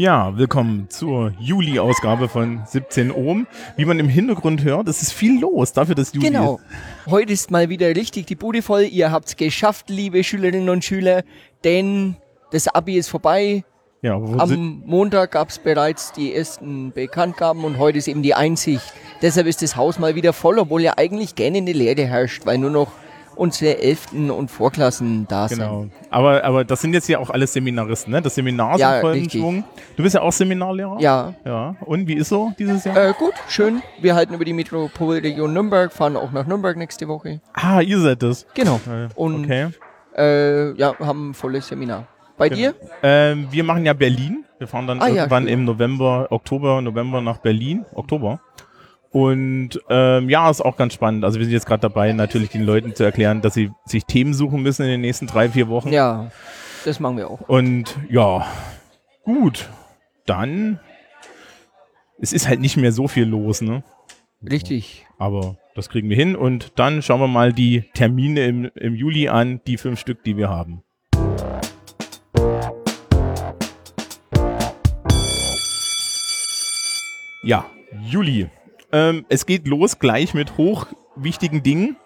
Ja, willkommen zur Juli-Ausgabe von 17 Ohm. Wie man im Hintergrund hört, es ist viel los dafür, dass Juli Genau. ist. Heute ist mal wieder richtig die Bude voll. Ihr habt's geschafft, liebe Schülerinnen und Schüler, denn das Abi ist vorbei. Ja, Am Montag gab's bereits die ersten Bekanntgaben und heute ist eben die Einsicht. Deshalb ist das Haus mal wieder voll, obwohl ja eigentlich gerne eine Leere herrscht, weil nur noch unsere Elften und Vorklassen da genau. sind. Aber, aber das sind jetzt ja auch alles Seminaristen, ne? Das Seminar ist Ja, im vollen richtig. Schwung. Du bist ja auch Seminarlehrer? Ja, Ja. Und wie ist so dieses Jahr? äh, gut, schön. Wir halten über die Metropolregion Nürnberg, fahren auch nach Nürnberg nächste Woche. ah, ihr seid das. Genau. Äh, Und okay. äh, ja, haben ein volles Seminar. Bei dir? Ähm, wir machen ja Berlin. Wir fahren dann Ah, ja, irgendwann schön. im November, Oktober, November nach Berlin. Oktober. Und ähm, ja, ist auch ganz spannend. Also wir sind jetzt gerade dabei, natürlich den Leuten zu erklären, dass sie sich Themen suchen müssen in den nächsten drei, vier Wochen. Ja, das machen wir auch. Und ja, gut. Dann. Es ist halt nicht mehr so viel los, ne? Richtig. Aber das kriegen wir hin. Und dann schauen wir mal die Termine im, im Juli an, die fünf Stück, die wir haben. Ja, Juli. Ähm, es geht los gleich mit hochwichtigen Dingen.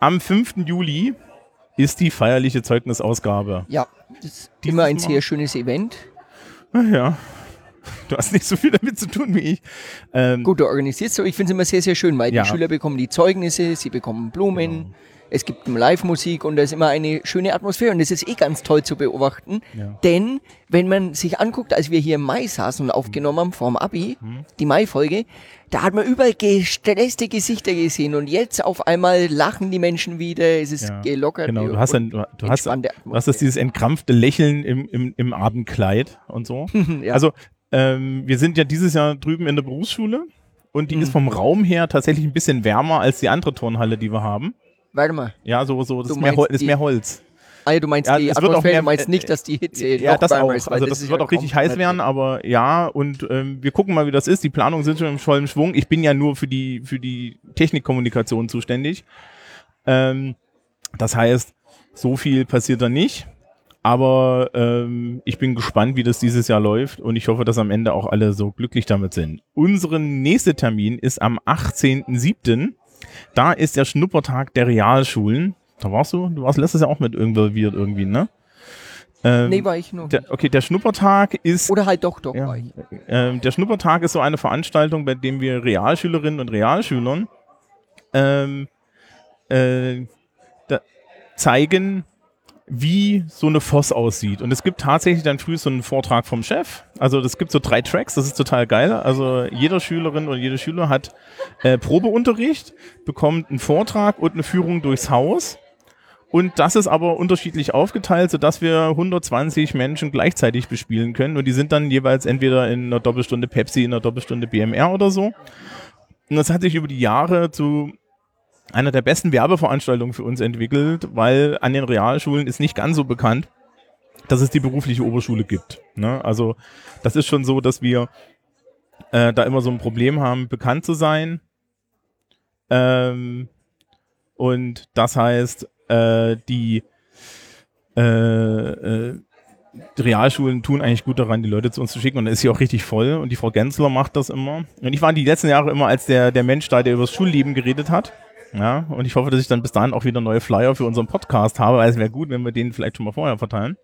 Am 5. Juli ist die feierliche Zeugnisausgabe. Ja, das ist Dieses immer ein Mal- sehr schönes Event. Ja. Du hast nicht so viel damit zu tun wie ich. Ähm, Gut organisiert so. Ich finde es immer sehr, sehr schön, weil Ja. die Schüler bekommen die Zeugnisse, sie bekommen Blumen, Genau. es gibt Live-Musik und da ist immer eine schöne Atmosphäre und das ist eh ganz toll zu beobachten. Ja. Denn wenn man sich anguckt, als wir hier im Mai saßen und aufgenommen haben vorm Abi, Mhm. die Mai-Folge, da hat man überall gestresste Gesichter gesehen und jetzt auf einmal lachen die Menschen wieder, es ist Ja, gelockert. Genau, du hast, dann, du, du hast, du hast dieses entkrampfte Lächeln im, im, im Abendkleid und so. ja. Also, ähm, wir sind ja dieses Jahr drüben in der Berufsschule und die Mhm. ist vom Raum her tatsächlich ein bisschen wärmer als die andere Turnhalle, die wir haben. Warte mal. Ja, so, so, das ist mehr, ist mehr Holz. Ah, du meinst Ja, die es wird auch Atmosphäre, mehr- du meinst nicht, dass die Hitze Ja, das auch. ist, Also das, ist wird auch richtig heiß werden, aber ja, und ähm, wir gucken mal, wie das ist. Die Planungen sind schon im vollen Schwung. Ich bin ja nur für die, für die Technikkommunikation zuständig. Ähm, das heißt, so viel passiert da nicht. Aber ähm, ich bin gespannt, wie das dieses Jahr läuft und ich hoffe, dass am Ende auch alle so glücklich damit sind. Unser nächster Termin ist am 18.07. Da ist der Schnuppertag der Realschulen. Da warst du, du warst letztes Jahr auch mit involviert irgendwie, ne? Ähm, Nee, war ich noch. der, okay, der Schnuppertag ist Oder halt doch, doch ja, war ich. ähm, der Schnuppertag ist so eine Veranstaltung, bei dem wir Realschülerinnen und Realschülern ähm, äh, zeigen, wie so eine Voss aussieht. Und es gibt tatsächlich dann früh so einen Vortrag vom Chef. Also es gibt so drei Tracks, das ist total geil. Also jeder Schülerin oder jeder Schüler hat äh, Probeunterricht, bekommt einen Vortrag und eine Führung durchs Haus. Und das ist aber unterschiedlich aufgeteilt, sodass wir 120 Menschen gleichzeitig bespielen können. Und die sind dann jeweils entweder in einer Doppelstunde Pepsi, in einer Doppelstunde BMR oder so. Und das hat sich über die Jahre zu einer der besten Werbeveranstaltungen für uns entwickelt, weil an den Realschulen ist nicht ganz so bekannt, dass es die berufliche Oberschule gibt. Ne? Also das ist schon so, dass wir äh, da immer so ein Problem haben, bekannt zu sein. Ähm, und das heißt, äh, die, äh, äh, die Realschulen tun eigentlich gut daran, die Leute zu uns zu schicken und dann ist sie auch richtig voll und die Frau Gensler macht das immer. Und ich war die letzten Jahre immer als der, der Mensch da, der über das Schulleben geredet hat. Ja, und ich hoffe, dass ich dann bis dahin auch wieder neue Flyer für unseren Podcast habe, weil es wäre gut, wenn wir den vielleicht schon mal vorher verteilen.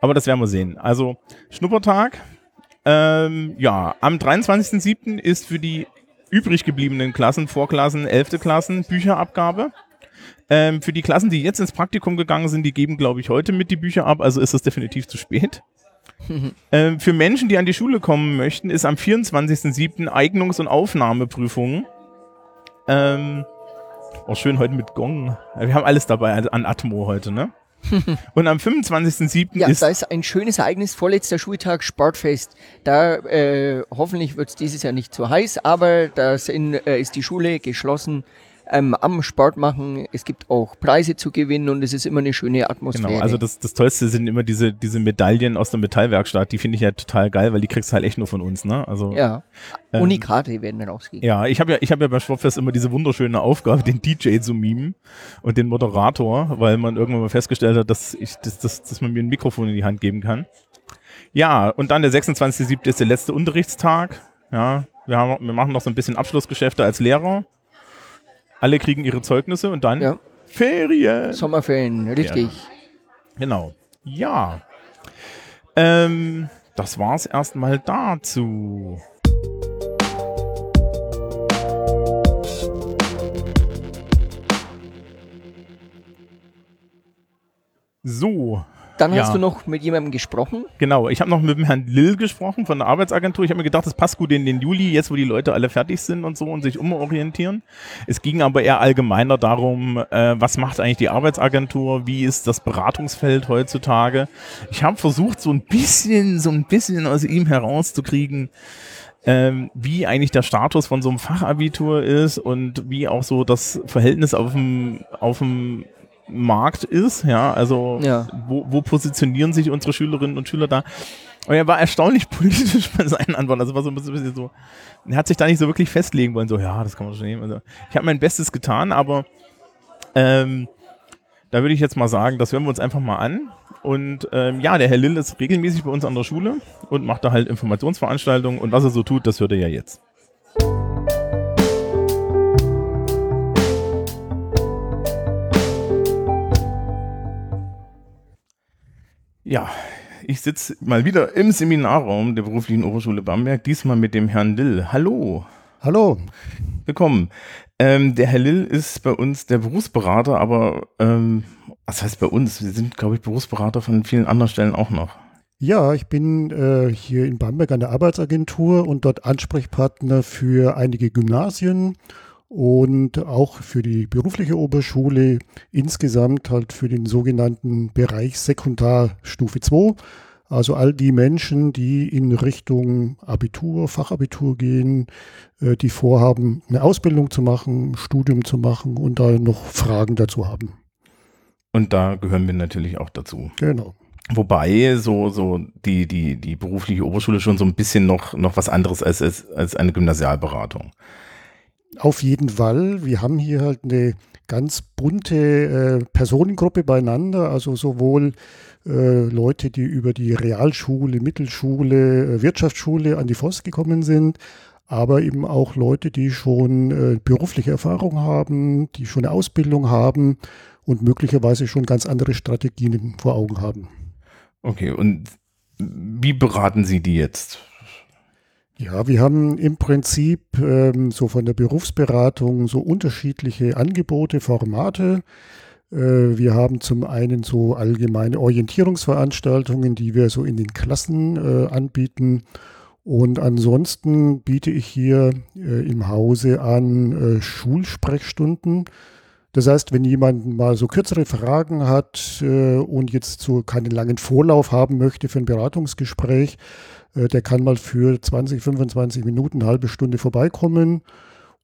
Aber das werden wir sehen. Also, Schnuppertag. Ähm, ja, am 23.07. ist für die übrig gebliebenen Klassen, Vorklassen, 11. Klassen, Bücherabgabe. Ähm, für die Klassen, die jetzt ins Praktikum gegangen sind, die geben, glaube ich, heute mit die Bücher ab, also ist das definitiv zu spät. ähm, für Menschen, die an die Schule kommen möchten, ist am 24.07. Eignungs- und Aufnahmeprüfungen. Ähm, auch schön heute mit Gong. Wir haben alles dabei an- an Atmo heute, ne? und am 25.07. Ja, ist da ist ein schönes Ereignis, vorletzter Schultag, Sportfest. Da äh, hoffentlich wird es dieses Jahr nicht zu heiß, aber da äh, ist die Schule geschlossen ähm, am Sport machen. Es gibt auch Preise zu gewinnen und es ist immer eine schöne Atmosphäre. Genau, also das, das Tollste sind immer diese, diese Medaillen aus der Metallwerkstatt. Die finde ich ja total geil, weil die kriegst du halt echt nur von uns, ne? Also ja, ähm, Unikate werden dann rausgegeben. Ja, ich habe ja, ich habe ja beim Sportfest immer diese wunderschöne Aufgabe, den DJ zu mimen und den Moderator, weil man irgendwann mal festgestellt hat, dass ich, dass, dass, dass man mir ein Mikrofon in die Hand geben kann. Ja, und dann der 26.07. ist der letzte Unterrichtstag. Ja, wir, haben, wir machen noch so ein bisschen Abschlussgeschäfte als Lehrer. Alle kriegen ihre Zeugnisse und dann Ja. Ferien. Sommerferien, richtig. Genau. Ja. Ähm, das war's erstmal dazu. So, Dann Ja. hast du noch mit jemandem gesprochen. genau. Ich habe noch mit dem Herrn Lill gesprochen von der Arbeitsagentur. Ich habe mir gedacht, das passt gut in den Juli, jetzt wo die Leute alle fertig sind und so und sich umorientieren. Es ging aber eher allgemeiner darum, äh, was macht eigentlich die Arbeitsagentur, wie ist das Beratungsfeld heutzutage. Ich habe versucht, so ein bisschen, so ein bisschen aus ihm herauszukriegen, ähm, wie eigentlich der Status von so einem Fachabitur ist und wie auch so das Verhältnis auf dem, auf dem Markt ist, ja, also Ja. wo, wo positionieren sich unsere Schülerinnen und Schüler da? Und er war erstaunlich politisch bei seinen Antworten. Also war so ein bisschen so, er hat sich da nicht so wirklich festlegen wollen, so, ja, das kann man schon nehmen. Also, ich habe mein Bestes getan, aber ähm, da würde ich jetzt mal sagen, das hören wir uns einfach mal an. Und ähm, ja, der Herr Lill ist regelmäßig bei uns an der Schule und macht da halt Informationsveranstaltungen und was er so tut, das hört er ja jetzt. Ja, ich sitze mal wieder im Seminarraum der Beruflichen Oberschule Bamberg, diesmal mit dem Herrn Lill. Hallo. Hallo. Willkommen. Ähm, der Herr Lill ist bei uns der Berufsberater, aber ähm, was heißt bei uns? Wir sind, glaube ich, Berufsberater von vielen anderen Stellen auch noch. Ja, ich bin äh, hier in Bamberg an der Arbeitsagentur und dort Ansprechpartner für einige Gymnasien und auch für die berufliche Oberschule, insgesamt halt für den sogenannten Bereich Sekundarstufe 2. Also all die Menschen, die in Richtung Abitur, Fachabitur gehen, äh, die vorhaben, eine Ausbildung zu machen, ein Studium zu machen und da noch Fragen dazu haben. Und da gehören wir natürlich auch dazu. Genau. Wobei so, so die, die, die berufliche Oberschule schon so ein bisschen noch, noch was anderes als, als, als eine Gymnasialberatung. Auf jeden Fall. Wir haben hier halt eine ganz bunte äh, Personengruppe beieinander, also sowohl äh, Leute, die über die Realschule, Mittelschule, äh, Wirtschaftsschule an die FOS gekommen sind, aber eben auch Leute, die schon äh, berufliche Erfahrung haben, die schon eine Ausbildung haben und möglicherweise schon ganz andere Strategien vor Augen haben. Okay, und wie beraten Sie die jetzt? Ja, wir haben im Prinzip ähm, so von der Berufsberatung so unterschiedliche Angebote, Formate. Äh, wir haben zum einen so allgemeine Orientierungsveranstaltungen, die wir so in den Klassen äh, anbieten. Und ansonsten biete ich hier äh, im Hause an äh, Schulsprechstunden. Das heißt, wenn jemand mal so kürzere Fragen hat äh, und jetzt so keinen langen Vorlauf haben möchte für ein Beratungsgespräch, der kann mal für 20, 25 Minuten, eine halbe Stunde vorbeikommen.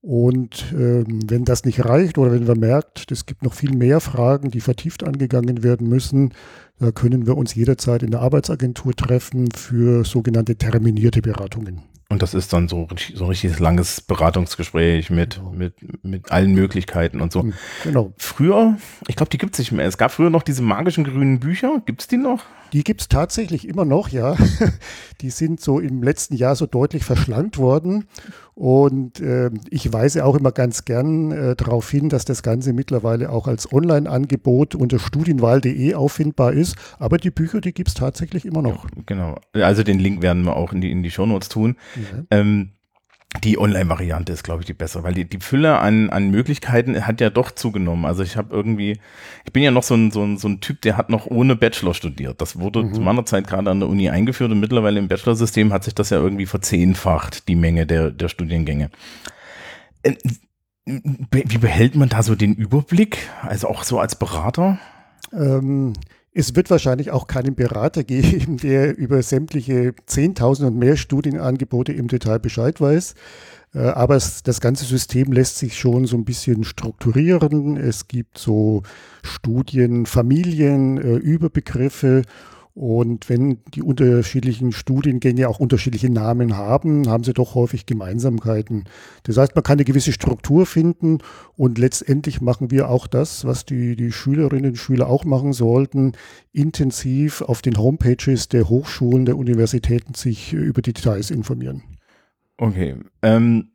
Und ähm, wenn das nicht reicht oder wenn wir merkt, es gibt noch viel mehr Fragen, die vertieft angegangen werden müssen, da können wir uns jederzeit in der Arbeitsagentur treffen für sogenannte terminierte Beratungen. Und das ist dann so, so ein richtiges langes Beratungsgespräch mit, Genau. mit, mit allen Möglichkeiten und so. Hm, Genau. Früher, ich glaube, die gibt es nicht mehr. Es gab früher noch diese magischen grünen Bücher. Gibt es die noch? Die gibt es tatsächlich immer noch, ja. Die sind so im letzten Jahr so deutlich verschlankt worden. Und ähm, ich weise auch immer ganz gern äh, darauf hin, dass das Ganze mittlerweile auch als Online-Angebot unter studienwahl.de auffindbar ist. Aber die Bücher, die gibt es tatsächlich immer noch. Genau. Also den Link werden wir auch in die, in die Shownotes tun. Ja. Ähm, die Online-Variante ist, glaube ich, die bessere, weil die, die Fülle an, an Möglichkeiten hat ja doch zugenommen. Also ich habe irgendwie, ich bin ja noch so ein, so, ein, so ein Typ, der hat noch ohne Bachelor studiert. Das wurde Mhm. zu meiner Zeit gerade an der Uni eingeführt und mittlerweile im Bachelorsystem hat sich das ja irgendwie verzehnfacht, die Menge der, der Studiengänge. Ähm, Wie behält man da so den Überblick? Also auch so als Berater? Ähm, es wird wahrscheinlich auch keinen Berater geben, der über sämtliche 10.000 und mehr Studienangebote im Detail Bescheid weiß. Äh, Aber das ganze System lässt sich schon so ein bisschen strukturieren. Es gibt so Studien, Familien, äh, Überbegriffe. Und wenn die unterschiedlichen Studiengänge auch unterschiedliche Namen haben, haben sie doch häufig Gemeinsamkeiten. Das heißt, man kann eine gewisse Struktur finden und letztendlich machen wir auch das, was die, die Schülerinnen und Schüler auch machen sollten, intensiv auf den Homepages der Hochschulen, der Universitäten sich über die Details informieren. Okay. Ähm,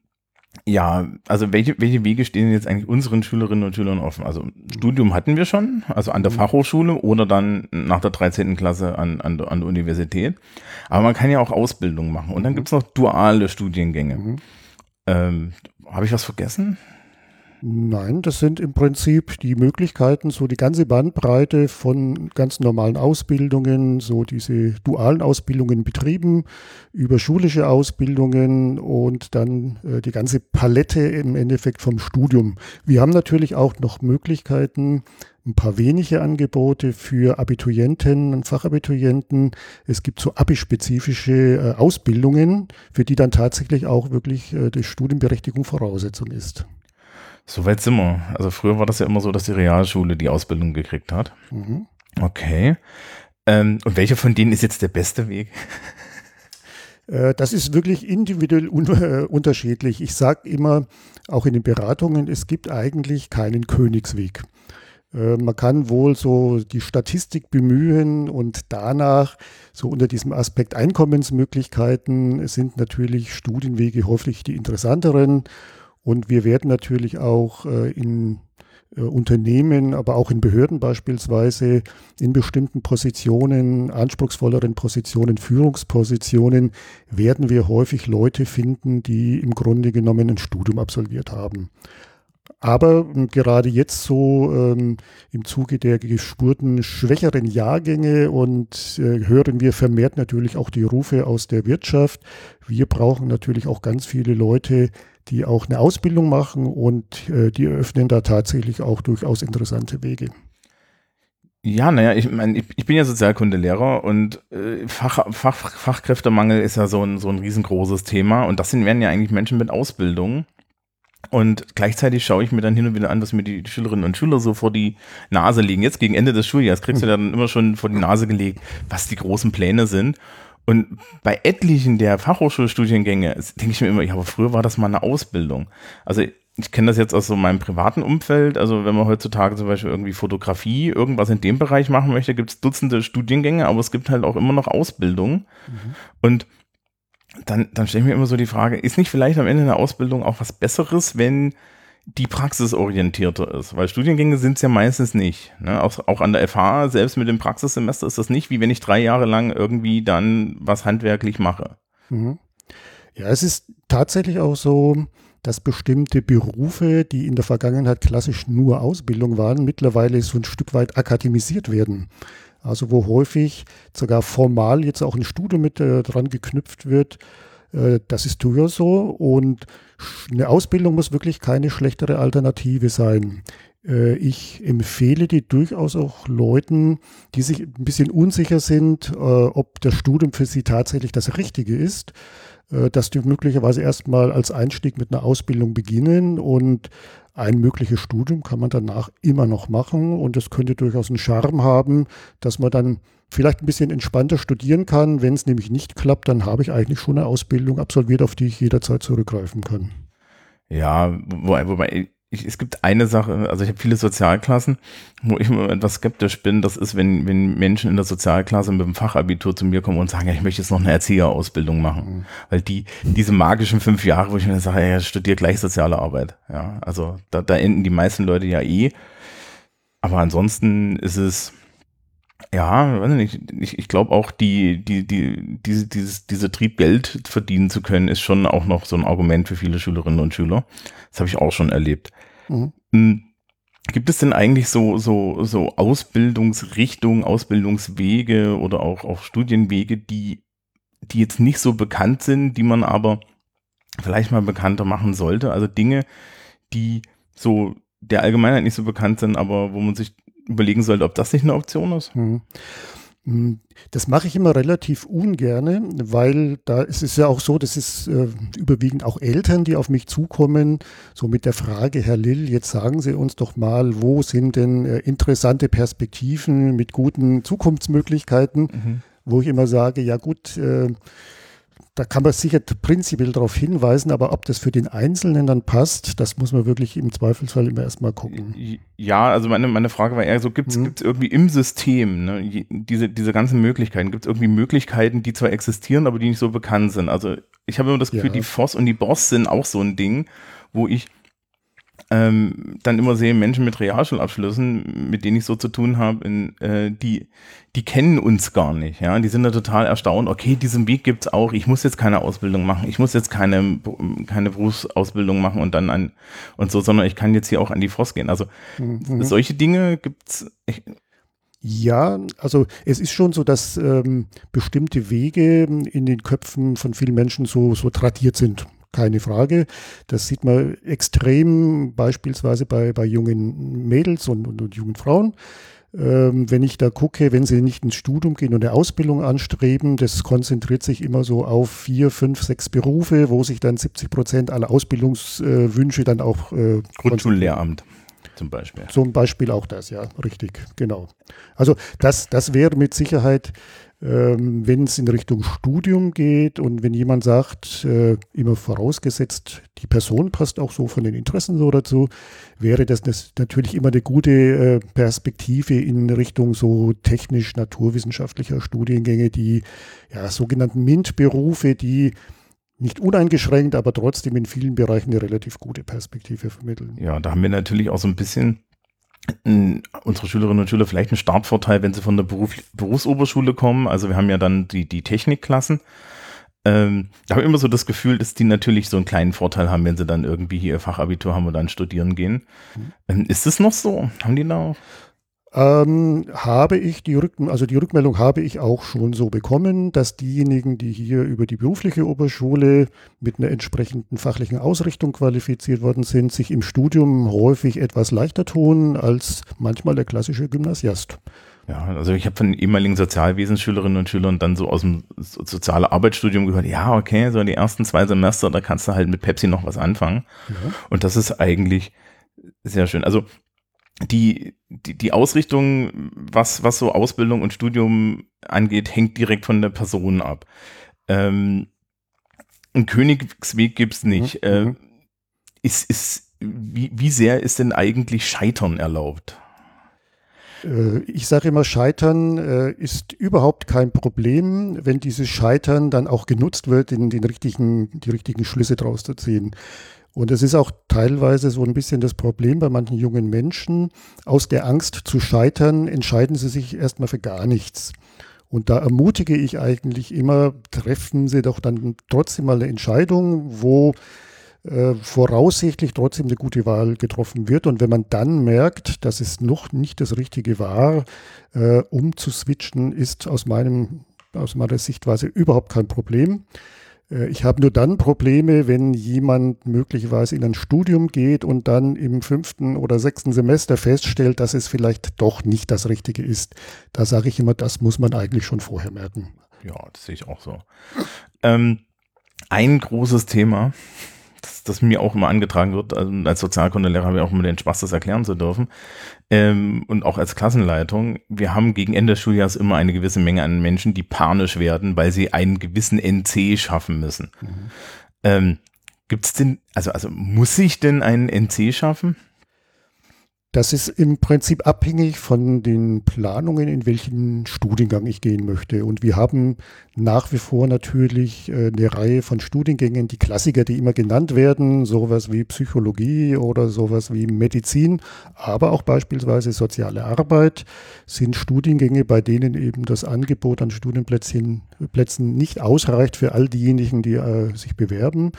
ja, also welche, welche Wege stehen jetzt eigentlich unseren Schülerinnen und Schülern offen? Also Studium hatten wir schon, also an der mhm. Fachhochschule oder dann nach der 13. Klasse an, an, an der Universität. Aber man kann ja auch Ausbildung machen. Und dann mhm. gibt es noch duale Studiengänge. Mhm. Ähm, Habe ich was vergessen? Nein, das sind im Prinzip die Möglichkeiten, so die ganze Bandbreite von ganz normalen Ausbildungen, so diese dualen Ausbildungen Betrieben, über schulische Ausbildungen und dann äh, die ganze Palette im Endeffekt vom Studium. Wir haben natürlich auch noch Möglichkeiten, ein paar wenige Angebote für Abiturienten und Fachabiturienten. Es gibt so abispezifische äh, Ausbildungen, für die dann tatsächlich auch wirklich äh, die Studienberechtigung Voraussetzung ist. So weit sind wir. Also früher war das ja immer so, dass die Realschule die Ausbildung gekriegt hat. Mhm. Okay. Ähm, und welcher von denen ist jetzt der beste Weg? Äh, das ist wirklich individuell un äh, unterschiedlich. Ich sage immer, auch in den Beratungen, es gibt eigentlich keinen Königsweg. Äh, man kann wohl so die Statistik bemühen und danach, so unter diesem Aspekt Einkommensmöglichkeiten, sind natürlich Studienwege häufig die interessanteren. Und wir werden natürlich auch äh, in äh, Unternehmen, aber auch in Behörden beispielsweise in bestimmten Positionen, anspruchsvolleren Positionen, Führungspositionen, werden wir häufig Leute finden, die im Grunde genommen ein Studium absolviert haben. Aber ähm, gerade jetzt so ähm, im Zuge der gespurten schwächeren Jahrgänge und äh, hören wir vermehrt natürlich auch die Rufe aus der Wirtschaft. Wir brauchen natürlich auch ganz viele Leute, die auch eine Ausbildung machen und äh, die eröffnen da tatsächlich auch durchaus interessante Wege. Ja, naja, ich meine, ich, ich bin ja Sozialkundelehrer und äh, Fach, Fach, Fachkräftemangel ist ja so ein, so ein riesengroßes Thema und das sind, werden ja eigentlich Menschen mit Ausbildung. Und gleichzeitig schaue ich mir dann hin und wieder an, was mir die Schülerinnen und Schüler so vor die Nase legen. Jetzt gegen Ende des Schuljahres kriegst du hm. dann immer schon vor die Nase gelegt, was die großen Pläne sind. Und bei etlichen der Fachhochschulstudiengänge denke ich mir immer, ja, aber früher war das mal eine Ausbildung. Also ich kenne das jetzt aus so meinem privaten Umfeld. Also wenn man heutzutage zum Beispiel irgendwie Fotografie, irgendwas in dem Bereich machen möchte, gibt es Dutzende Studiengänge, aber es gibt halt auch immer noch Ausbildung. Mhm. Und dann, dann stelle ich mir immer so die Frage, ist nicht vielleicht am Ende eine Ausbildung auch was Besseres, wenn die praxisorientierter ist, weil Studiengänge sind es ja meistens nicht. Ne? Auch, auch an der FH, selbst mit dem Praxissemester ist das nicht, wie wenn ich drei Jahre lang irgendwie dann was handwerklich mache. Mhm. Ja, es ist tatsächlich auch so, dass bestimmte Berufe, die in der Vergangenheit klassisch nur Ausbildung waren, mittlerweile so ein Stück weit akademisiert werden. Also wo häufig sogar formal jetzt auch ein Studium mit äh, dran geknüpft wird, das ist durchaus so und eine Ausbildung muss wirklich keine schlechtere Alternative sein. Äh, ich empfehle die durchaus auch Leuten, die sich ein bisschen unsicher sind, äh, ob das Studium für sie tatsächlich das Richtige ist, dass die möglicherweise erstmal als Einstieg mit einer Ausbildung beginnen und ein mögliches Studium kann man danach immer noch machen und es könnte durchaus einen Charme haben, dass man dann vielleicht ein bisschen entspannter studieren kann. Wenn es nämlich nicht klappt, dann habe ich eigentlich schon eine Ausbildung absolviert, auf die ich jederzeit zurückgreifen kann. Ja, wobei, wobei ich, es gibt eine Sache, also ich habe viele Sozialklassen, wo ich immer etwas skeptisch bin, das ist, wenn, wenn Menschen in der Sozialklasse mit dem Fachabitur zu mir kommen und sagen, ja, ich möchte jetzt noch eine Erzieherausbildung machen. Mhm. Weil die, diese magischen fünf Jahre, wo ich mir sage, ja, studiere gleich soziale Arbeit. Ja, also da, da enden die meisten Leute ja eh. Aber ansonsten ist es, ja, weiß nicht, ich, ich glaube auch, die, die, die, diese, dieses, diese Trieb, Geld verdienen zu können, ist schon auch noch so ein Argument für viele Schülerinnen und Schüler. Das habe ich auch schon erlebt. Mhm. Hm, gibt es denn eigentlich so, so, so Ausbildungsrichtungen, Ausbildungswege oder auch, auch Studienwege, die, die jetzt nicht so bekannt sind, die man aber vielleicht mal bekannter machen sollte? Also Dinge, die so der Allgemeinheit nicht so bekannt sind, aber wo man sich überlegen sollte, ob das nicht eine Option ist. Hm. Das mache ich immer relativ ungerne, weil da ist es ja auch so, das ist äh, überwiegend auch Eltern, die auf mich zukommen, so mit der Frage, Herr Lill, jetzt sagen Sie uns doch mal, wo sind denn äh, interessante Perspektiven mit guten Zukunftsmöglichkeiten, mhm. wo ich immer sage, ja gut, äh, da kann man sicher prinzipiell darauf hinweisen, aber ob das für den Einzelnen dann passt, das muss man wirklich im Zweifelsfall immer erstmal gucken. Ja, also meine, meine Frage war eher so, gibt es hm. irgendwie im System ne, diese, diese ganzen Möglichkeiten? Gibt es irgendwie Möglichkeiten, die zwar existieren, aber die nicht so bekannt sind? Also ich habe immer das Gefühl, ja. die FOS und die BOSS sind auch so ein Ding, wo ich ähm, dann immer sehe, Menschen mit Realschulabschlüssen, mit denen ich so zu tun habe, äh, die, die kennen uns gar nicht. Ja? Die sind da total erstaunt, okay, diesen Weg gibt's auch, ich muss jetzt keine Ausbildung machen, ich muss jetzt keine, keine Berufsausbildung machen und dann an und so, sondern ich kann jetzt hier auch an die FOS gehen. Also mhm. solche Dinge gibt's. Ich, ja, also es ist schon so, dass ähm, bestimmte Wege in den Köpfen von vielen Menschen so, so tradiert sind keine Frage. Das sieht man extrem beispielsweise bei, bei jungen Mädels und, und, und jungen Frauen. Ähm, wenn ich da gucke, wenn sie nicht ins Studium gehen und eine Ausbildung anstreben, das konzentriert sich immer so auf vier, fünf, sechs Berufe, wo sich dann 70 Prozent aller Ausbildungswünsche dann auch äh, Grundschullehramt zum Beispiel. Zum Beispiel auch das, ja, richtig, genau. Also das, das wäre mit Sicherheit ähm, wenn es in Richtung Studium geht und wenn jemand sagt, äh, immer vorausgesetzt, die Person passt auch so von den Interessen so dazu, wäre das, natürlich immer eine gute äh, Perspektive in Richtung so technisch-naturwissenschaftlicher Studiengänge, die ja, sogenannten MINT-Berufe, die nicht uneingeschränkt, aber trotzdem in vielen Bereichen eine relativ gute Perspektive vermitteln. Ja, da haben wir natürlich auch so ein bisschen unsere Schülerinnen und Schüler vielleicht einen Startvorteil, wenn sie von der Beruf, Berufsoberschule kommen. Also wir haben ja dann die, die Technikklassen. Ähm, da habe ich immer so das Gefühl, dass die natürlich so einen kleinen Vorteil haben, wenn sie dann irgendwie hier ihr Fachabitur haben und dann studieren gehen. Mhm. Ähm, ist es noch so? Haben die da auch? Ähm, habe ich die Rück also die Rückmeldung habe ich auch schon so bekommen, dass diejenigen, die hier über die berufliche Oberschule mit einer entsprechenden fachlichen Ausrichtung qualifiziert worden sind, sich im Studium häufig etwas leichter tun als manchmal der klassische Gymnasiast. Ja, also ich habe von ehemaligen Sozialwesensschülerinnen und Schülern dann so aus dem soziale Arbeitsstudium gehört, ja, okay, so die ersten zwei Semester, da kannst du halt mit Pepsi noch was anfangen. Ja. Und das ist eigentlich sehr schön. Also die, die, die Ausrichtung, was, was so Ausbildung und Studium angeht, hängt direkt von der Person ab. Ähm, einen Königsweg gibt's nicht. Mhm. Äh, mhm. ist, ist, wie, wie sehr ist denn eigentlich Scheitern erlaubt? Äh, ich sage immer, Scheitern äh, ist überhaupt kein Problem, wenn dieses Scheitern dann auch genutzt wird, in den richtigen, die richtigen Schlüsse draus zu ziehen. Und es ist auch teilweise so ein bisschen das Problem bei manchen jungen Menschen. Aus der Angst zu scheitern entscheiden sie sich erstmal für gar nichts. Und da ermutige ich eigentlich immer, treffen Sie doch dann trotzdem mal eine Entscheidung, wo äh, voraussichtlich trotzdem eine gute Wahl getroffen wird. Und wenn man dann merkt, dass es noch nicht das Richtige war, äh, umzuswitchen, ist aus, meinem, aus meiner Sichtweise überhaupt kein Problem. Äh, ich habe nur dann Probleme, wenn jemand möglicherweise in ein Studium geht und dann im fünften oder sechsten Semester feststellt, dass es vielleicht doch nicht das Richtige ist. Da sage ich immer, das muss man eigentlich schon vorher merken. Ja, das sehe ich auch so. Ähm, ein großes Thema, das, das mir auch immer angetragen wird, also als Sozialkundelehrer habe ich auch immer den Spaß, das erklären zu dürfen. Ähm, und auch als Klassenleitung, wir haben gegen Ende des Schuljahres immer eine gewisse Menge an Menschen, die panisch werden, weil sie einen gewissen NC schaffen müssen. Mhm. Ähm, Gibt es denn, also, also muss ich denn einen NC schaffen? Das ist im Prinzip abhängig von den Planungen, in welchen Studiengang ich gehen möchte. Und wir haben nach wie vor natürlich äh, eine Reihe von Studiengängen, die Klassiker, die immer genannt werden, sowas wie Psychologie oder sowas wie Medizin, aber auch beispielsweise soziale Arbeit sind Studiengänge, bei denen eben das Angebot an Studienplätzen Plätzen nicht ausreicht für all diejenigen, die äh, sich bewerben.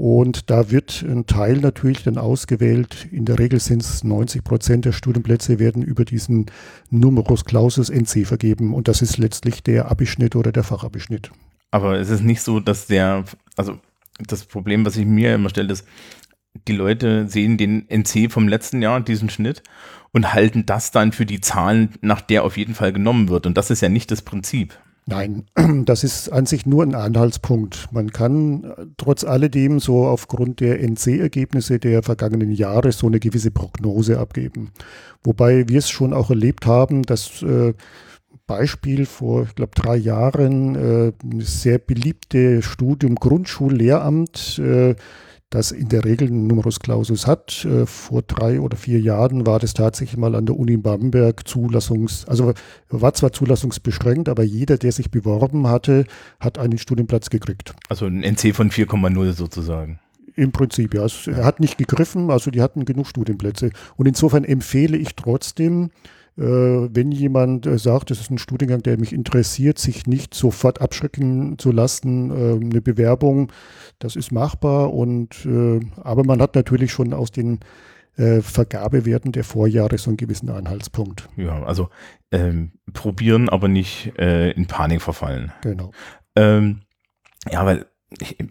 Und da wird ein Teil natürlich dann ausgewählt. In der Regel sind es 90 Prozent der Studienplätze werden über diesen Numerus Clausus NC vergeben. Und das ist letztlich der Abischnitt oder der Fachabschnitt. Aber es ist nicht so, dass der, also das Problem, was ich mir immer stelle, ist, die Leute sehen den NC vom letzten Jahr, diesen Schnitt, und halten das dann für die Zahlen, nach der auf jeden Fall genommen wird. Und das ist ja nicht das Prinzip. Nein, das ist an sich nur ein Anhaltspunkt. Man kann äh, trotz alledem so aufgrund der NC-Ergebnisse der vergangenen Jahre so eine gewisse Prognose abgeben. Wobei wir es schon auch erlebt haben, dass äh, Beispiel vor, ich glaube, drei Jahren äh, ein sehr beliebte Studium Grundschullehramt äh, das in der Regel einen Numerus Clausus hat. Äh, vor drei oder vier Jahren war das tatsächlich mal an der Uni Bamberg Zulassungs, also war zwar zulassungsbeschränkt, aber jeder, der sich beworben hatte, hat einen Studienplatz gekriegt. Also ein NC von 4,0 sozusagen. Im Prinzip, ja. Er hat nicht gegriffen, also die hatten genug Studienplätze. Und insofern empfehle ich trotzdem, wenn jemand äh, sagt, das ist ein Studiengang, der mich interessiert, sich nicht sofort abschrecken zu lassen, äh, eine Bewerbung, das ist machbar. Und aber man hat natürlich schon aus den Vergabewerten der Vorjahre so einen gewissen Anhaltspunkt. Ja, also ähm, probieren, aber nicht äh, in Panik verfallen. Genau. Ähm, ja, weil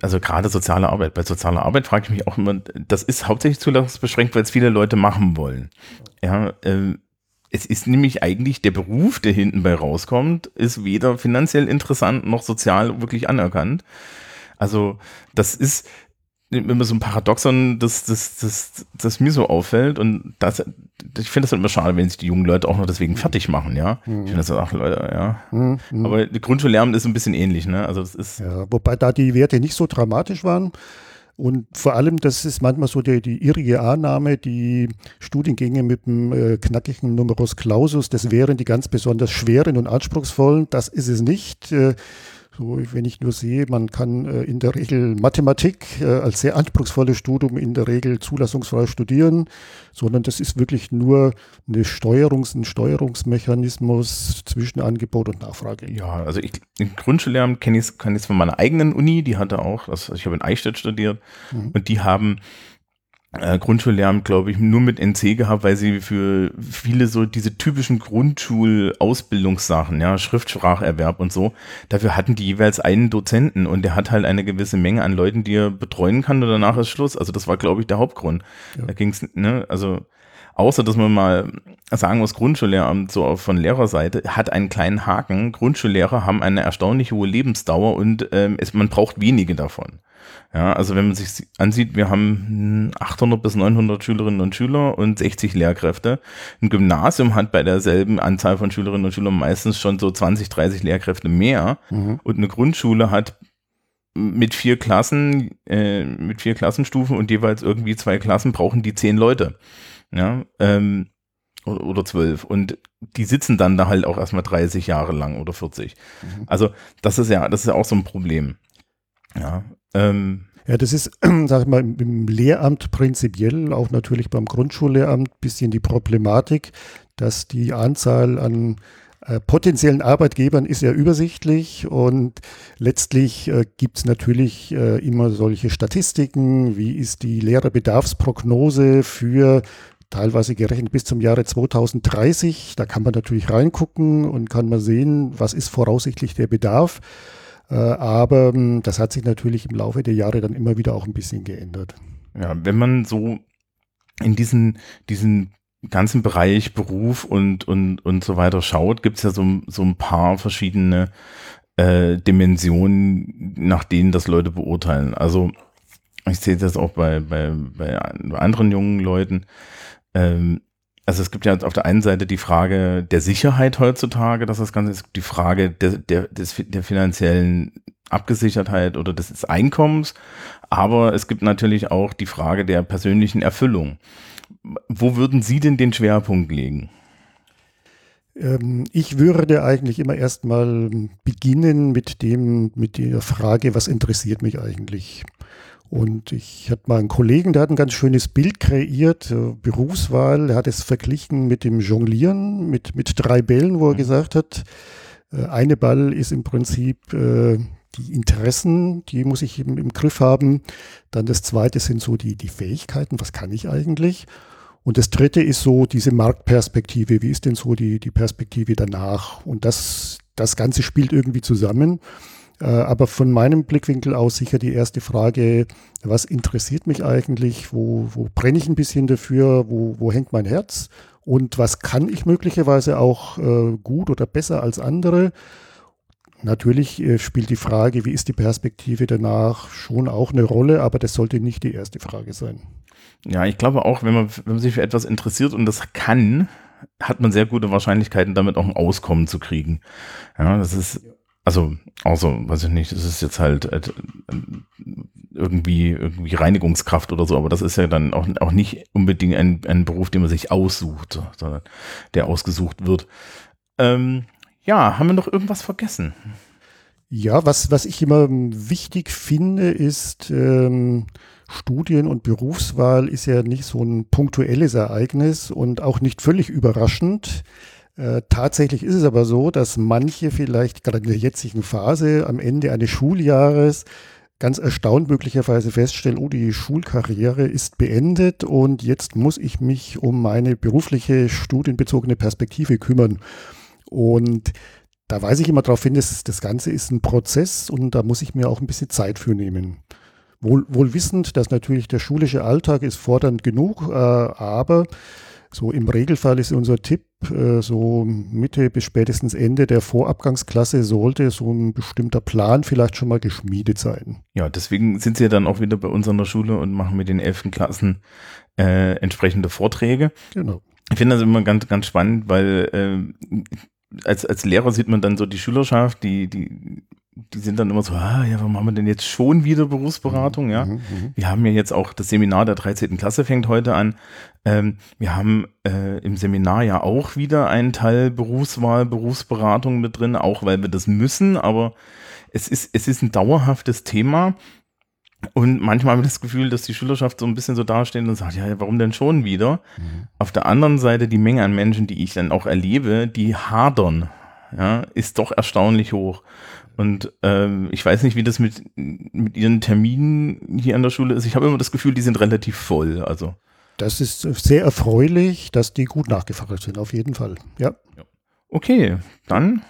also gerade soziale Arbeit, bei sozialer Arbeit frage ich mich auch immer, das ist hauptsächlich zulassungsbeschränkt, weil es viele Leute machen wollen. Ja, ähm, es ist nämlich eigentlich der Beruf, der hinten bei rauskommt, ist weder finanziell interessant noch sozial wirklich anerkannt. Also das ist immer so ein Paradoxon, das, das, das, das mir so auffällt und das, ich finde das immer schade, wenn sich die jungen Leute auch noch deswegen fertig machen, ja. Mhm. Ich finde das auch, Leute, ja. Mhm. Aber die Grundschullehramt ist ein bisschen ähnlich, ne? Also das ist. Ja, wobei da die Werte nicht so dramatisch waren. Und vor allem, das ist manchmal so die, die irrige Annahme, die Studiengänge mit dem äh, knackigen Numerus Clausus, das wären die ganz besonders schweren und anspruchsvollen. Das ist es nicht. Äh, so, wenn ich nur sehe, man kann äh, in der Regel Mathematik äh, als sehr anspruchsvolles Studium in der Regel zulassungsfrei studieren, sondern das ist wirklich nur eine Steuerungs-, ein Steuerungsmechanismus zwischen Angebot und Nachfrage. Ja, also ich, in Grundschullehramt kenne ich es von meiner eigenen Uni, die hatte auch, also ich habe in Eichstätt studiert mhm. und die haben äh, Grundschullehramt, glaube ich, nur mit NC gehabt, weil sie für viele so diese typischen Grundschulausbildungssachen, ja, Schriftspracherwerb und so, dafür hatten die jeweils einen Dozenten und der hat halt eine gewisse Menge an Leuten, die er betreuen kann und danach ist Schluss. Also das war, glaube ich, der Hauptgrund. Ja. Da ging's, ne, also außer dass man mal sagen muss, Grundschullehramt so von Lehrerseite hat einen kleinen Haken. Grundschullehrer haben eine erstaunlich hohe Lebensdauer und ähm, es, man braucht wenige davon. Ja, also wenn man sich ansieht, wir haben 800 bis 900 Schülerinnen und Schüler und 60 Lehrkräfte. Ein Gymnasium hat bei derselben Anzahl von Schülerinnen und Schülern meistens schon so 20, 30 Lehrkräfte mehr. Mhm. Und eine Grundschule hat mit vier Klassen, äh, mit vier Klassenstufen und jeweils irgendwie zwei Klassen brauchen die zehn Leute. Ja, ähm, oder, oder zwölf. Und die sitzen dann da halt auch erstmal 30 Jahre lang oder 40. Mhm. Also das ist ja, das ist ja auch so ein Problem. Ja, ähm, ja, das ist, sag ich mal, im Lehramt prinzipiell, auch natürlich beim Grundschullehramt, ein bisschen die Problematik, dass die Anzahl an äh, potenziellen Arbeitgebern ist ja übersichtlich und letztlich äh, gibt es natürlich äh, immer solche Statistiken, wie ist die Lehrerbedarfsprognose für teilweise gerechnet bis zum Jahre 2030. Da kann man natürlich reingucken und kann man sehen, was ist voraussichtlich der Bedarf. Äh, aber ähm, das hat sich natürlich im Laufe der Jahre dann immer wieder auch ein bisschen geändert. Ja, wenn man so in diesen, diesen ganzen Bereich Beruf und, und, und so weiter schaut, gibt es ja so, so ein paar verschiedene äh, Dimensionen, nach denen das Leute beurteilen. Also ich sehe das auch bei, bei, bei anderen jungen Leuten. Ähm, also es gibt ja auf der einen Seite die Frage der Sicherheit heutzutage, dass das Ganze ist, die Frage der, der, des, der finanziellen Abgesichertheit oder des Einkommens, aber es gibt natürlich auch die Frage der persönlichen Erfüllung. Wo würden Sie denn den Schwerpunkt legen? Ähm, ich würde eigentlich immer erstmal beginnen mit dem, mit der Frage, was interessiert mich eigentlich? Und ich hatte mal einen Kollegen, der hat ein ganz schönes Bild kreiert, äh, Berufswahl. Er hat es verglichen mit dem Jonglieren, mit, mit drei Bällen, wo er mhm. gesagt hat, äh, eine Ball ist im Prinzip äh, die Interessen, die muss ich im, im Griff haben. Dann das zweite sind so die, die Fähigkeiten, was kann ich eigentlich? Und das dritte ist so diese Marktperspektive. Wie ist denn so die, die Perspektive danach? Und das, das Ganze spielt irgendwie zusammen. Äh, aber von meinem Blickwinkel aus sicher die erste Frage, was interessiert mich eigentlich? Wo, wo brenne ich ein bisschen dafür? Wo, wo hängt mein Herz? Und was kann ich möglicherweise auch äh, gut oder besser als andere? Natürlich äh, spielt die Frage, wie ist die Perspektive danach, schon auch eine Rolle, aber das sollte nicht die erste Frage sein. Ja, ich glaube auch, wenn man, wenn man sich für etwas interessiert und das kann, hat man sehr gute Wahrscheinlichkeiten, damit auch ein Auskommen zu kriegen. Ja, das ist, also, also, weiß ich nicht, das ist jetzt halt äh, irgendwie, irgendwie Reinigungskraft oder so, aber das ist ja dann auch, auch nicht unbedingt ein, ein Beruf, den man sich aussucht, sondern der ausgesucht wird. Ähm, ja, haben wir noch irgendwas vergessen? Ja, was, was ich immer wichtig finde, ist, ähm, Studien- und Berufswahl ist ja nicht so ein punktuelles Ereignis und auch nicht völlig überraschend. Äh, tatsächlich ist es aber so, dass manche vielleicht gerade in der jetzigen Phase am Ende eines Schuljahres ganz erstaunt möglicherweise feststellen, oh, die Schulkarriere ist beendet und jetzt muss ich mich um meine berufliche, studienbezogene Perspektive kümmern. Und da weise ich immer darauf hin, dass das Ganze ist ein Prozess und da muss ich mir auch ein bisschen Zeit für nehmen. Wohl, wohl wissend, dass natürlich der schulische Alltag ist fordernd genug, äh, aber so im Regelfall ist unser Tipp, äh, so Mitte bis spätestens Ende der Vorabgangsklasse sollte so ein bestimmter Plan vielleicht schon mal geschmiedet sein. Ja, deswegen sind sie ja dann auch wieder bei uns an der Schule und machen mit den elften Klassen äh, entsprechende Vorträge. Genau. Ich finde das immer ganz, ganz spannend, weil äh, als, als Lehrer sieht man dann so die Schülerschaft, die, die die sind dann immer so, ah, ja, warum haben wir denn jetzt schon wieder Berufsberatung? Ja, mhm, mhm. wir haben ja jetzt auch das Seminar der 13. Klasse fängt heute an. Ähm, wir haben äh, im Seminar ja auch wieder einen Teil Berufswahl, Berufsberatung mit drin, auch weil wir das müssen, aber es ist, es ist ein dauerhaftes Thema. Und manchmal habe ich das Gefühl, dass die Schülerschaft so ein bisschen so dasteht und sagt, ja, warum denn schon wieder? Mhm. Auf der anderen Seite die Menge an Menschen, die ich dann auch erlebe, die hadern, ja, ist doch erstaunlich hoch. Und ähm, ich weiß nicht, wie das mit, mit ihren Terminen hier an der Schule ist. Ich habe immer das Gefühl, die sind relativ voll. Also. Das ist sehr erfreulich, dass die gut nachgefragt sind, auf jeden Fall. Ja. Okay, dann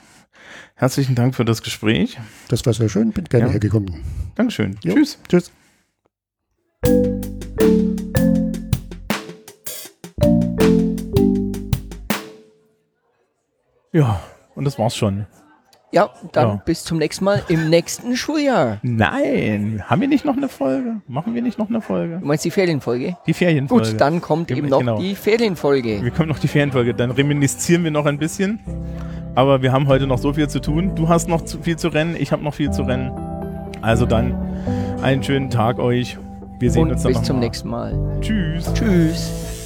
herzlichen Dank für das Gespräch. Das war sehr schön, bin gerne ja. hergekommen. Dankeschön. Jo. Tschüss. Tschüss. Ja, und das war's schon. Ja, dann ja. bis zum nächsten Mal im nächsten Schuljahr. Nein, haben wir nicht noch eine Folge? Machen wir nicht noch eine Folge? Du meinst die Ferienfolge? Die Ferienfolge. Gut, dann kommt eben noch genau. die Ferienfolge. Wir kommen noch die Ferienfolge. Dann reminiszieren wir noch ein bisschen. Aber wir haben heute noch so viel zu tun. Du hast noch zu viel zu rennen, ich habe noch viel zu rennen. Also dann einen schönen Tag euch. Wir sehen Und uns dann bis zum mal. nächsten Mal. Tschüss. Tschüss.